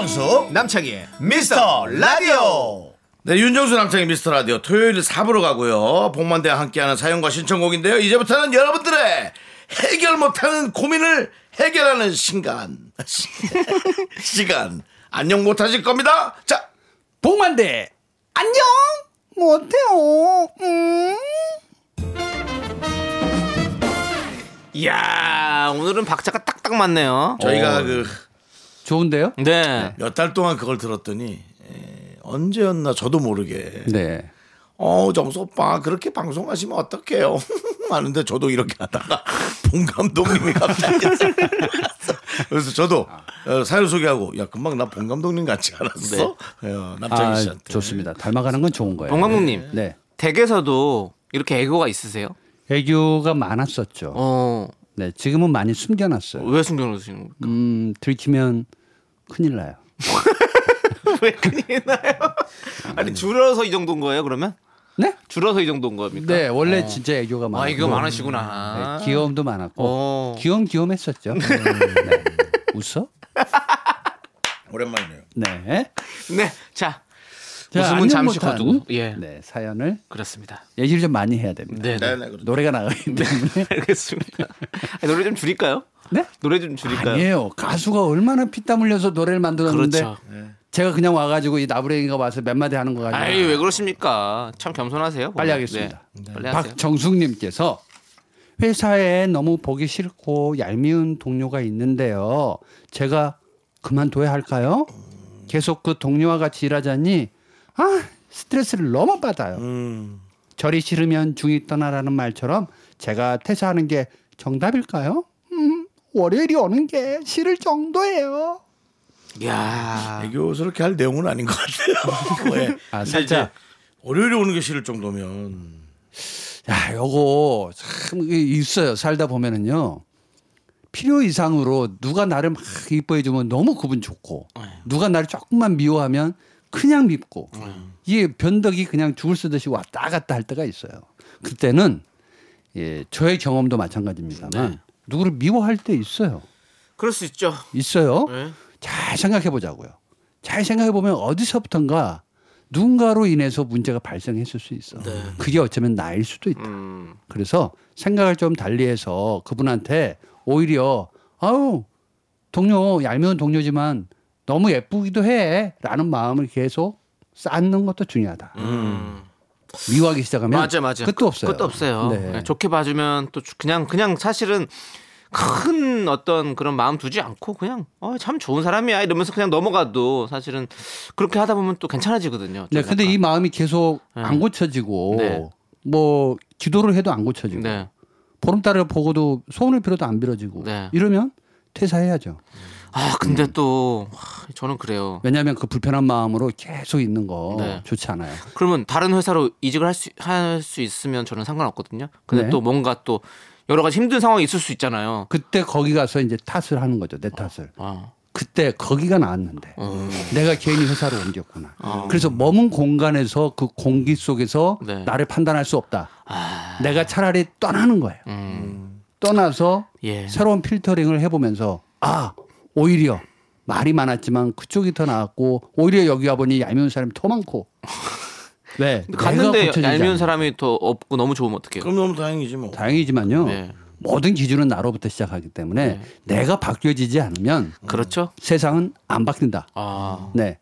윤정수 남창희의 미스터 라디오. 네, 윤정수 남창의 미스터 라디오 토요일 4부로 가고요. 복만대와 함께하는 사연과 신청곡인데요. 이제부터는 여러분들의 해결 못하는 고민을 해결하는 시간. (laughs) 시간. 안녕 못하실 겁니다. 자, 복만대 안녕 못해요. 음. 이야, 오늘은 박자가 딱딱 맞네요. 저희가 그 좋은데요? 네. 몇 달 동안 그걸 들었더니 에, 언제였나 저도 모르게 네. 어 정수 오빠 그렇게 방송하시면 어떡해요 (laughs) 하는데 저도 이렇게 하다가 (laughs) 봉 감독님이 갑자기 (laughs) 그래서 저도 어, 사연 소개하고 야 금방 나 봉 감독님 같지 않았어 어, 남창희 아, 씨한테 좋습니다. 닮아가는 건 좋은 거예요. 봉감독님 네. 댁에서도 이렇게 애교가 있으세요? 애교가 많았었죠. 어. 네, 지금은 많이 숨겨놨어요. 왜 숨겨놓으시는 겁니까? 음, 들키면 큰일 나요. (laughs) 왜 큰일 나요? 아니 줄어서 이 정도인 거예요 그러면? 네? 줄어서 이 정도인 겁니까? 네, 원래 진짜 애교가 많았고. 아 이거 많으시구나. 네, 귀여움도 많았고. 어. 귀여움 귀여움했었죠. 네. 웃어? (laughs) 오랜만이네요 네. 네, 자 자, 웃음은 잠시 거두고. 예. 네, 사연을 그렇습니다. 얘기를 좀 많이 해야 됩니다. 네, 네. 네네 그렇죠. 노래가 나가기 때문에. 알겠습니다. 아니, 노래 좀 줄일까요? 네? 노래 좀 줄일까요? 아니에요. 가수가 얼마나 피땀 흘려서 노래를 만들었는데 그렇죠. 제가 그냥 와가지고 이 나부랭이가 와서 몇 마디 하는 거 가지고 아이 왜 그러십니까? 참 겸손하세요. 빨리 보면. 하겠습니다. 네. 빨리 하세요. 박정숙님께서 회사에 너무 보기 싫고 얄미운 동료가 있는데요. 제가 그만둬야 할까요? 계속 그 동료와 같이 일하자니 아 스트레스를 너무 받아요. 음, 절이 싫으면 중이 떠나라는 말처럼 제가 퇴사하는 게 정답일까요? 음, 월요일이 오는 게 싫을 정도예요. 야, 애교스럽게 할 내용은 아닌 것 같아요 (laughs) 왜? 아, 살짝. 이제 월요일에 오는 게 싫을 정도면 야, 요거 참 있어요. 살다 보면은요. 필요 이상으로 누가 나를 막 이뻐해 주면 너무 기분 좋고 누가 나를 조금만 미워하면 그냥 밉고 이게 변덕이 그냥 죽을 쓰듯이 왔다 갔다 할 때가 있어요. 그때는 예, 저의 경험도 마찬가지입니다만 누구를 미워할 때 있어요. 그럴 수 있죠. 있어요. 네. 잘 생각해 보자고요. 잘 생각해 보면 어디서부턴가 누군가로 인해서 문제가 발생했을 수 있어. 그게 어쩌면 나일 수도 있다. 음, 그래서 생각을 좀 달리해서 그분한테 오히려 아우 동료 얄미운 동료지만 너무 예쁘기도 해라는 마음을 계속 쌓는 것도 중요하다. 음. 미워하기 시작하면 맞아, 맞아. 끝도 없어요. 끝도 없어요. 네. 네, 좋게 봐주면 또 주- 그냥 그냥 사실은 큰 어떤 그런 마음 두지 않고 그냥 어, 참 좋은 사람이야 이러면서 그냥 넘어가도 사실은 그렇게 하다 보면 또 괜찮아지거든요. 네, 좀 근데. 이 마음이 계속 네. 안 고쳐지고 네. 뭐 기도를 해도 안 고쳐지고 네. 보름달을 보고도 소원을 빌어도 안 빌어지고 네. 이러면 퇴사해야죠. 아 근데 또 하, 저는 그래요. 왜냐하면 그 불편한 마음으로 계속 있는 거 네. 좋지 않아요. 그러면 다른 회사로 이직을 할수 할 수 있으면 저는 상관없거든요. 근데 네. 또 뭔가 또 여러 가지 힘든 상황이 있을 수 있잖아요. 그때 거기 가서 이제 탓을 하는 거죠. 내 탓을. 아, 그때 거기가 나았는데 음. 내가 괜히 회사로 옮겼구나. 그래서 머문 공간에서 그 공기 속에서 네. 나를 판단할 수 없다. 아, 내가 차라리 떠나는 거예요. 음, 떠나서 예. 새로운 필터링을 해보면서 아 오히려 말이 많았지만 그쪽이 더 나았고 오히려 여기 와보니 얄미운 사람이 더 많고. (laughs) 네. 근데 갔는데 얄미운. 사람이 더 없고 너무 좋으면 어떡해요? 그럼 너무 다행이지 뭐 다행이지만요. 네. 모든 기준은 나로부터 시작하기 때문에 내가 바뀌어지지 않으면 그렇죠? 세상은 안 바뀐다. 아, 네.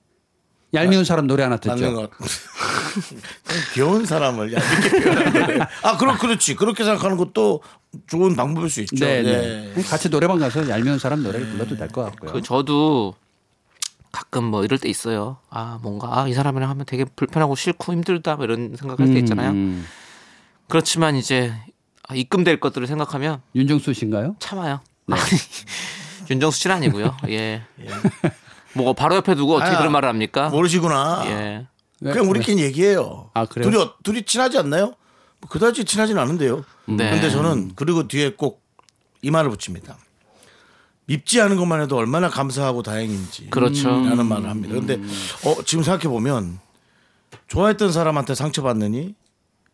얄미운 사람 노래 하나 듣죠. (laughs) 귀여운 사람을 얄밉게 거네. 아 그럼 그렇지 그렇게 생각하는 것도 좋은 방법일 수 있죠 네, 네. 네. 같이 노래방 가서 얄미운 사람 노래를 불러도 될 것 같고요. 그 저도 가끔 뭐 이럴 때 있어요. 아 뭔가 아, 이 사람이랑 하면 되게 불편하고 싫고 힘들다 뭐 이런 생각할 때 있잖아요. 음, 그렇지만 이제 아, 입금될 것들을 생각하면 윤정수 씨인가요? 참아요. 아니, (laughs) 윤정수 씨는 아니고요. (laughs) 예. 뭐 바로 옆에 두고 어떻게 아, 그런 말을 합니까? 모르시구나 예. 왜? 그냥 우리끼리 얘기해요 아, 그래요? 둘이, 어- 둘이 친하지 않나요? 뭐 그다지 친하진 않은데요 네. 근데 저는 그리고 뒤에 꼭 이 말을 붙입니다 밉지 않은 것만 해도 얼마나 감사하고 다행인지 그렇죠. 라는 말을 합니다 근데 어, 지금 생각해 보면 좋아했던 사람한테 상처받느니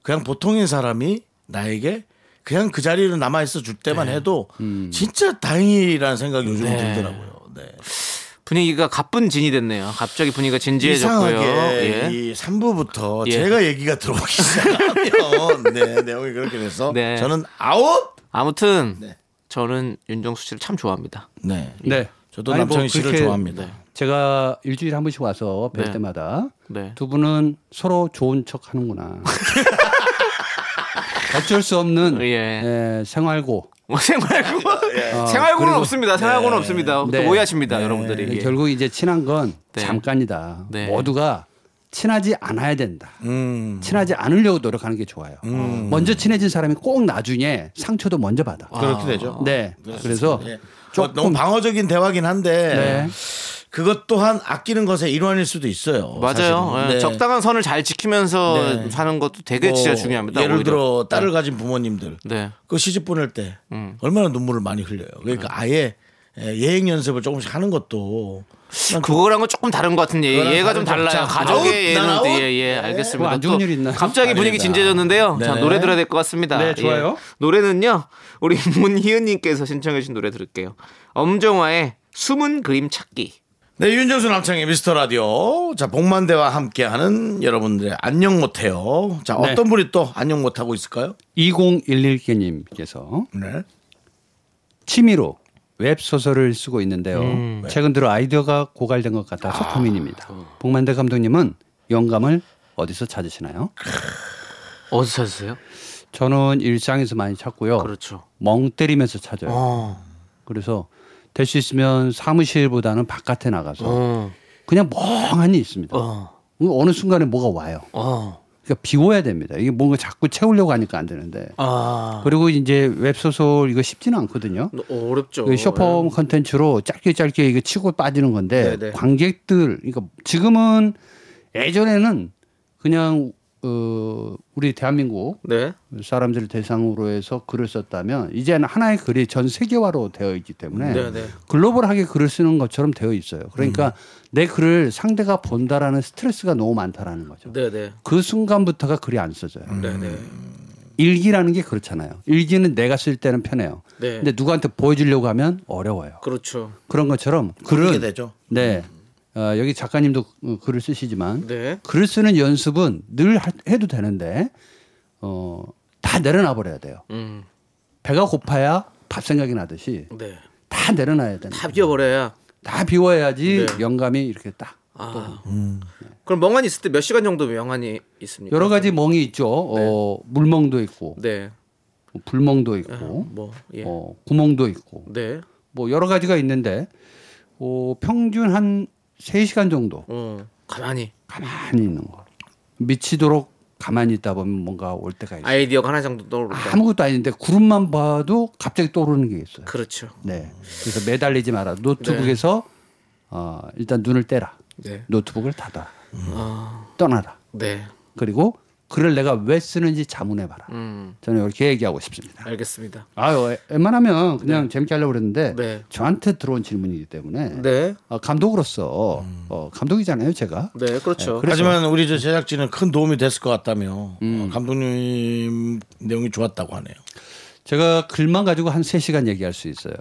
그냥 보통인 사람이 나에게 그냥 그 자리를 남아 있어 줄 때만 해도 진짜 다행이라는 생각이 요즘 네. 들더라고요. 네. 분위기가 가쁜 진이 됐네요. 갑자기 분위기가 진지해졌고요. 이상하게 예. 이 3부부터 예. 제가 얘기가 들어오기 시작하면 (laughs) 네, 내용이 그렇게 돼서 네. 저는 아웃. 아무튼 네. 저는 윤정수 씨를 참 좋아합니다. 네. 네. 저도 아니, 뭐 남창희 씨를 그렇게 좋아합니다. 네. 제가 일주일에 한 번씩 와서 뵐 네. 때마다 네. 두 분은 서로 좋은 척 하는구나. (laughs) 어쩔 수 없는 예. 예, 생활고 뭐 생활고 (laughs) 어, 생활고는 그리고- 없습니다. 생활고는 없습니다. 또 네. 오해하십니다, 여러분들이. 네, 예. 결국 이제 친한 건 네. 잠깐이다. 네. 모두가 친하지 않아야 된다. 음. 친하지 않으려고 노력하는 게 좋아요. 먼저 친해진 사람이 꼭 나중에 상처도 먼저 받아. 그렇게 되죠. 네. 그래서 예. 조금- 뭐 너무 방어적인 대화긴 한데 네. 그것 또한 아끼는 것의 일환일 수도 있어요. 맞아요. 예, 네. 적당한 선을 잘 지키면서 네. 사는 것도 되게 뭐 진짜 중요합니다. 예를 오히려. 들어 딸을 가진 부모님들 네. 그 시집 보낼 때 음. 얼마나 눈물을 많이 흘려요. 그러니까 아예 예, 예행 연습을 조금씩 하는 것도 그거랑은 조금 다른 것 같은 예. 그거랑 얘가 좀 달라요. 점. 가족의 아웃? 예는 예, 예, 네. 알겠습니다. 뭐안 좋은 또일 있나요? 갑자기 분위기 아닙니다. 진지해졌는데요. 자. 노래 들어야 될 것 같습니다. 네, 예. 좋아요. 노래는요. 우리 (laughs) 문희은 님께서 신청해 주신 노래 들을게요. 엄정화의 숨은 그림 찾기. 네, 윤정수 남창희의 미스터 라디오. 자, 복만대와 함께하는 여러분들의 안녕 못해요. 자, 네. 어떤 분이 또 안녕 못하고 있을까요? 2011개님께서 네. 취미로 웹 소설을 쓰고 있는데요. 음. 최근 들어 아이디어가 고갈된 것 같아서 고민입니다. 복만대 감독님은 영감을 어디서 찾으시나요? 어디서 찾으세요? 저는 일상에서 많이 찾고요. 그렇죠. 멍 때리면서 찾아요. 어. 그래서 될 수 있으면 사무실보다는 바깥에 나가서 어. 그냥 멍하니 있습니다. 어. 어느 순간에 뭐가 와요. 어. 그러니까 비워야 됩니다. 이게 뭔가 자꾸 채우려고 하니까 안 되는데. 아. 그리고 이제 웹소설 이거 쉽지는 않거든요. 어렵죠. 그 쇼폼 컨텐츠로 짧게 짧게 이거 치고 빠지는 건데 네네. 관객들 그러니까 지금은 예전에는 그냥 어 우리 대한민국 네. 사람들을 대상으로 해서 글을 썼다면 이제는 하나의 글이 전 세계화로 되어 있기 때문에 네 네. 글로벌하게 글을 쓰는 것처럼 되어 있어요. 그러니까 내 글을 상대가 본다라는 스트레스가 너무 많다라는 거죠. 네네. 그 순간부터가 글이 안 써져요. 네네. 일기라는 게 그렇잖아요. 일기는 내가 쓸 때는 편해요. 네. 근데 누구한테 보여주려고 하면 어려워요. 그렇죠. 그런 것처럼 글은. 네 어, 여기 작가님도 어, 글을 쓰시지만 네. 글을 쓰는 연습은 늘 하- 해도 되는데 어, 다 내려놔 버려야 돼요. 음. 배가 고파야 밥 생각이 나듯이 네. 다 내려놔야 되는. 다 비워버려야. 다 비워야지 네. 영감이 이렇게 딱. 아. 그럼 멍하니 있을 때 몇 시간 정도 멍하니 있습니까? 여러 가지 멍이 있죠. 어, 물멍도 있고, 네. 뭐 불멍도 있고, 뭐 예. 어, 구멍도 있고, 네. 뭐 여러 가지가 있는데 어, 평균 한 3시간 정도 어. 가만히 가만히 있는 거. 미치도록 가만히 있다 보면 뭔가 올 때가 있어요. 아이디어가 하나 정도 떠오른다. 아무것도 아닌데 구름만 봐도 갑자기 떠오르는 게 있어요. 그렇죠. 네. 그래서 매달리지 마라. 노트북에서 어, 일단 눈을 떼라. 네. 노트북을 닫아. 아. 떠나라. 네. 그리고 글을 내가 왜 쓰는지 자문해 봐라. 음. 저는 이렇게 얘기하고 싶습니다. 알겠습니다. 아유, 웬만하면 그냥 재밌게 하려고 그랬는데 네. 저한테 들어온 질문이기 때문에 네. 어, 감독으로서 어, 감독이잖아요, 제가. 네, 그렇죠. 하지만 우리 저 제작진은 큰 도움이 됐을 것 같다며 음. 어, 감독님 내용이 좋았다고 하네요. 제가 글만 가지고 한 3시간 얘기할 수 있어요.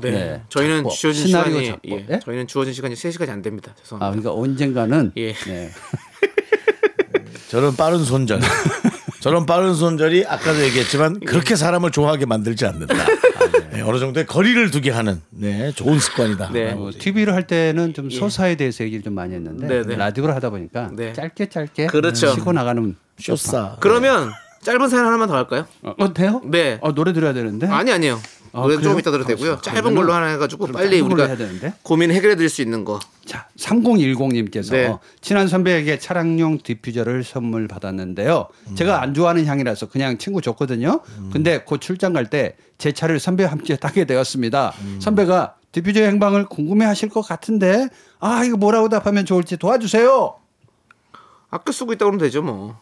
네. 네. 저희는 작법, 주어진 시간이 작법. 예. 예? 저희는 주어진 시간이 3시간이 안 됩니다. 아, 죄송합니다. 그러니까 언젠가는 예. 네. (laughs) 저런 빠른 손절. (laughs) 저런 빠른 손절이 아까도 얘기했지만 그렇게 사람을 좋아하게 만들지 않는다. (laughs) 네, 어느 정도의 거리를 두게 하는 네, 좋은 습관이다. 네. 어, TV를 할 때는 좀 서사에 대해서 얘기를 좀 많이 했는데 네, 네. 라디오를 하다 보니까 네. 짧게 짧게 그렇죠. 치고 나가는 쇼싸. 그러면 짧은 사연 하나만 더 할까요? 어, 어, 돼요? 네. 어, 노래 들어야 되는데. 아니 아니요. 아, 노래 그래요? 좀 이따 들어도 되고요. 아, 짧은 걸로 하나 해가지고 빨리 우리가 해야 되는데. 고민 해결해 드릴 수 있는 거. 자, 3010님께서 네. 친한 선배에게 차량용 디퓨저를 선물 받았는데요. 제가 안 좋아하는 향이라서 그냥 친구 줬거든요. 근데 곧 출장 갈 때 제 차를 선배와 함께 타게 되었습니다. 선배가 디퓨저 행방을 궁금해 하실 것 같은데 아, 이거 뭐라고 답하면 좋을지 도와주세요. 아껴 쓰고 있다 그러면 되죠 뭐.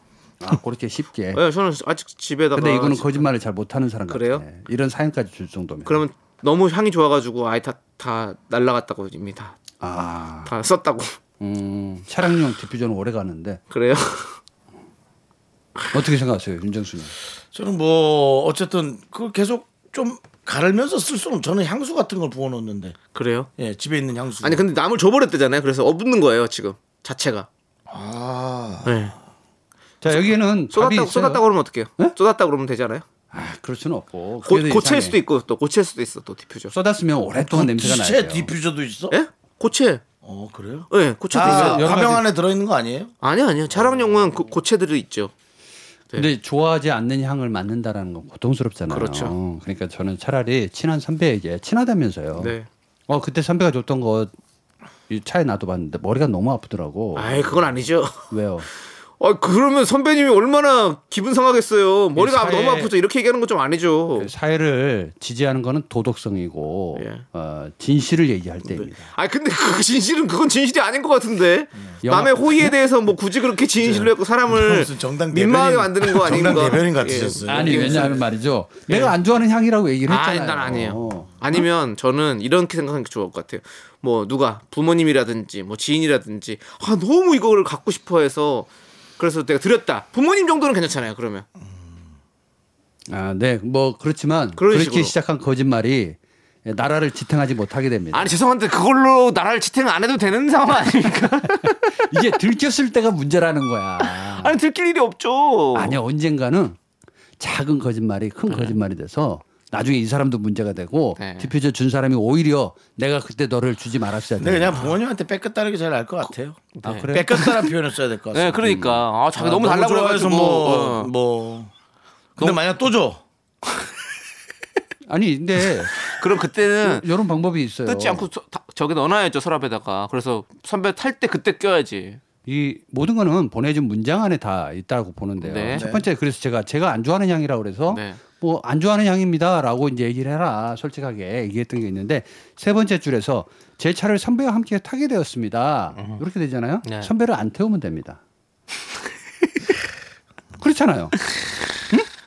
아, 그렇게 쉽게. 네, 저는 아직 집에다가. 근데 이거는 거짓말을 잘 못하는 사람 그래요? 같아요. 이런 사연까지 줄 정도면. 그러면 너무 향이 좋아가지고 아예 다, 다 날라갔다고 이미 다, 아, 다 썼다고. 음, 차량용 디퓨저는 오래 가는데 그래요? 어떻게 생각하세요, 윤정수님? 저는 뭐 어쨌든 그걸 계속 좀 가르면서 쓸 수는 저는 향수 같은 걸 부어놓는데 그래요? 예 집에 있는 향수. 아니 근데 남을 줘버렸대잖아요. 그래서 없는 거예요 지금 자체가. 아 네. 자, 여기에는 답이 쏟았다. 쏟았다 그러면 어떡해요? 네? 쏟았다 그러면 되잖아요. 아, 그럴 수는 없고. 고, 이상해. 수도 있고 또 고칠 수도 있어 또 디퓨저. 쏟았으면 오랫동안 냄새가 나요. 제 디퓨저도 있어? 예? 고체. 어 그래요? 예, 고체 아 되죠. 여러 가방 가지- 안에 들어있는 거 아니에요? 아니요, 아니요. 차량용은 그 고체들이 있죠. 근데 좋아하지 않는 향을 맡는다라는 건 고통스럽잖아요. 그렇죠. 그러니까 저는 차라리 친한 선배에게 친하다면서요. 네. 어 그때 선배가 줬던 거이 차에 놔둬봤는데 머리가 너무 아프더라고. 아이 그건 아니죠. 왜요? (laughs) 어 그러면 선배님이 얼마나 기분 상하겠어요. 머리가 사회에- 너무 아프죠. 이렇게 얘기하는 건 좀 아니죠. 그 사회를 지지하는 거는 도덕성이고 예. 어, 진실을 얘기할 때입니다. 아 근데 그 진실은 그건 진실이 아닌 것 같은데 영화- 남의 호의에 대해서 뭐 굳이 그렇게 진실로 했고 사람을 (laughs) 무슨 정당 민망하게 대변인- 만드는 거 아닌가? 정당 대변인 예. 같으셨어요. 아니 왜냐하면 말이죠. 내가 안 좋아하는 향이라고 얘기를 아, 했잖아요. 난 아니에요. 아니면 저는 이렇게 생각하는 게 좋을 것 같아요. 뭐 누가 부모님이라든지 뭐 지인이라든지 아 너무 이거를 갖고 싶어해서 그래서 내가 드렸다. 부모님 정도는 괜찮잖아요. 그러면 아, 네, 뭐 그렇지만 그렇게 식으로. 시작한 거짓말이 나라를 지탱하지 못하게 됩니다. 아니 죄송한데 그걸로 나라를 지탱 안 해도 되는 상황 아닙니까? (laughs) 이게 들켰을 때가 문제라는 거야. 아니 들킬 일이 없죠. 아니 언젠가는 작은 거짓말이 큰 거짓말이 돼서 나중에 이 사람도 문제가 되고 네. 디퓨저 준 사람이 오히려 내가 그때 너를 주지 말았어야 돼. 근데 그냥 부모님한테 뺏겼다는 게 제일 나을 것 같아요. 아, 그래요? 뺏겼다는 표현을 써야 될 것 같아요. 네, 그러니까 아 자기 아, 너무 달라고 그래가지고 뭐, 어. 뭐. 근데 만약 또 줘. 아니 근데 (laughs) 그럼 그때는 이런 방법이 있어요. 뜯지 않고 저, 저기 넣어놔야죠 서랍에다가 그래서 선배 탈 때 그때 껴야지. 이 모든 거는 보내준 문장 안에 다 있다고 보는데요. 네. 첫 번째 그래서 제가 제가 안 좋아하는 향이라고 그래서 네. 뭐안 좋아하는 향입니다라고 이제 얘기를 해라 솔직하게 얘기했던 게 있는데 세 번째 줄에서 제 차를 선배와 함께 타게 되었습니다. 이렇게 되잖아요. 네. 선배를 안 태우면 됩니다. (laughs) 그렇잖아요.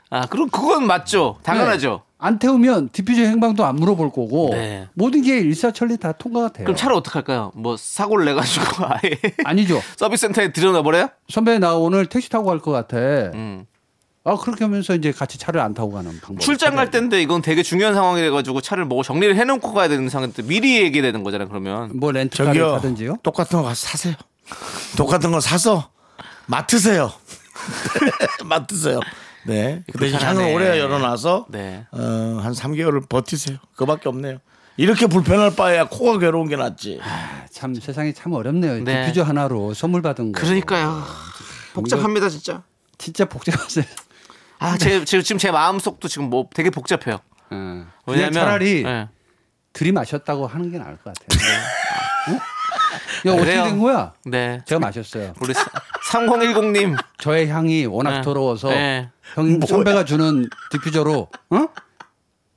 아 그럼 그건 맞죠. 당연하죠. 네. 안 태우면 디퓨저 행방도 안 물어볼 거고 네. 모든 게 일사천리 다 통과가 돼요. 그럼 차를 어떻게 할까요? 뭐 사고를 내 가지고 (laughs) 아예 아니죠. 서비스 센터에 들여놔 버려요? 선배 나 오늘 택시 타고 갈 것 같아. 음. 아 그렇게 하면서 이제 같이 차를 안 타고 가는 방법. 출장 갈 때인데 이건 되게 중요한 상황이라 가지고 차를 뭐 정리를 해놓고 가야 되는 상황인데 미리 얘기되는 거잖아요. 그러면 뭐 렌트카를. 타든지요. 똑같은 거 가서 사세요. 똑같은 거 사서 맡으세요. 맡으세요. (laughs) 네. 그 대신 불편하네. 향을 오래 열어놔서 네. 어, 한 3개월을 버티세요. 그밖에 없네요. 이렇게 불편할 바에야 코가 괴로운 게 낫지. 참 세상이 참 어렵네요. 네. 디퓨저 하나로 선물 받은 거. 그러니까요. 복잡합니다 진짜. 진짜 복잡하세요. 아, 제, 제- 지금 제 마음속도 지금 뭐 되게 복잡해요. 어. 그냥 왜냐면 차라리 예. 들이마셨다고 하는 게 나을 것 같아요. 어? 야 어떻게. 된 거야? 네. 제가 마셨어요. 우리 3010님. 저의 향이 워낙 네. 더러워서 네. 형 선배가 주는 디퓨저로 어?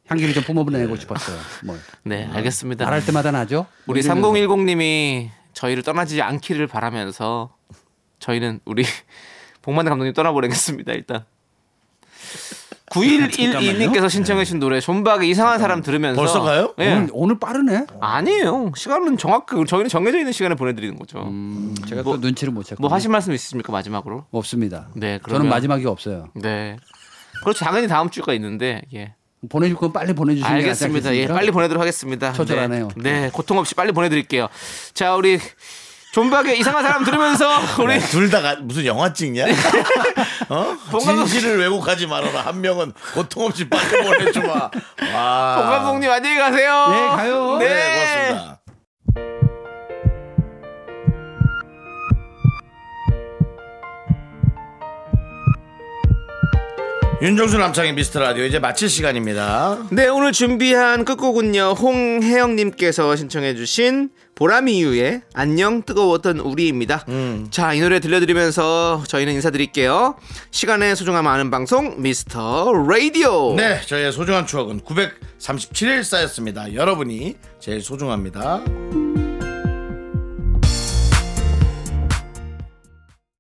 향기를 좀 뿜어내고 싶었어요. 뭐 네, 알겠습니다. 말할 때마다 나죠. 우리 울리면서. 3010님이 저희를 떠나지 않기를 바라면서 저희는 우리 (laughs) 복만대 감독님 떠나보내겠습니다. 일단 9112님께서 신청해 주신 노래 존박의 이상한 사람 들으면서 벌써 가요? 예. 오늘, 오늘 빠르네. 아니에요. 시간은 정확히 저희는 정해져 있는 시간에 보내드리는 거죠. 음, 제가 뭐- 또 눈치를 못 챘고. 뭐 하실 말씀 있으십니까 마지막으로? 없습니다. 네, 저는 그러면 마지막이 없어요. 네. 그렇죠. 당연히 다음 주가 있는데 예. 보내줄 건 빨리 낫지 알겠습니다. 예? 빨리 보내도록 하겠습니다. 처절하네요. 네, 네, 고통 없이 빨리 보내드릴게요. 자, 우리 존박의 이상한 사람 들으면서 우리 둘 다 무슨 영화 찍냐? (laughs) 어? 봉감독- 진실을 왜곡하지 말아라. 한 명은 고통 없이 빨리 보내줘봐. 와. 송 감독님 안녕히 가세요. 네, 가요. 네, 고맙습니다. 윤정수 남창의 미스터 라디오 이제 마칠 시간입니다. 네, 오늘 준비한 끝곡은요. 홍혜영님께서 신청해주신 보라미유의 안녕 뜨거웠던 우리입니다. 자, 이 노래 들려드리면서 저희는 인사드릴게요. 시간의 소중함 아는 방송 미스터 라디오. 네, 저희의 소중한 추억은 937일 쌓였습니다. 여러분이 제일 소중합니다.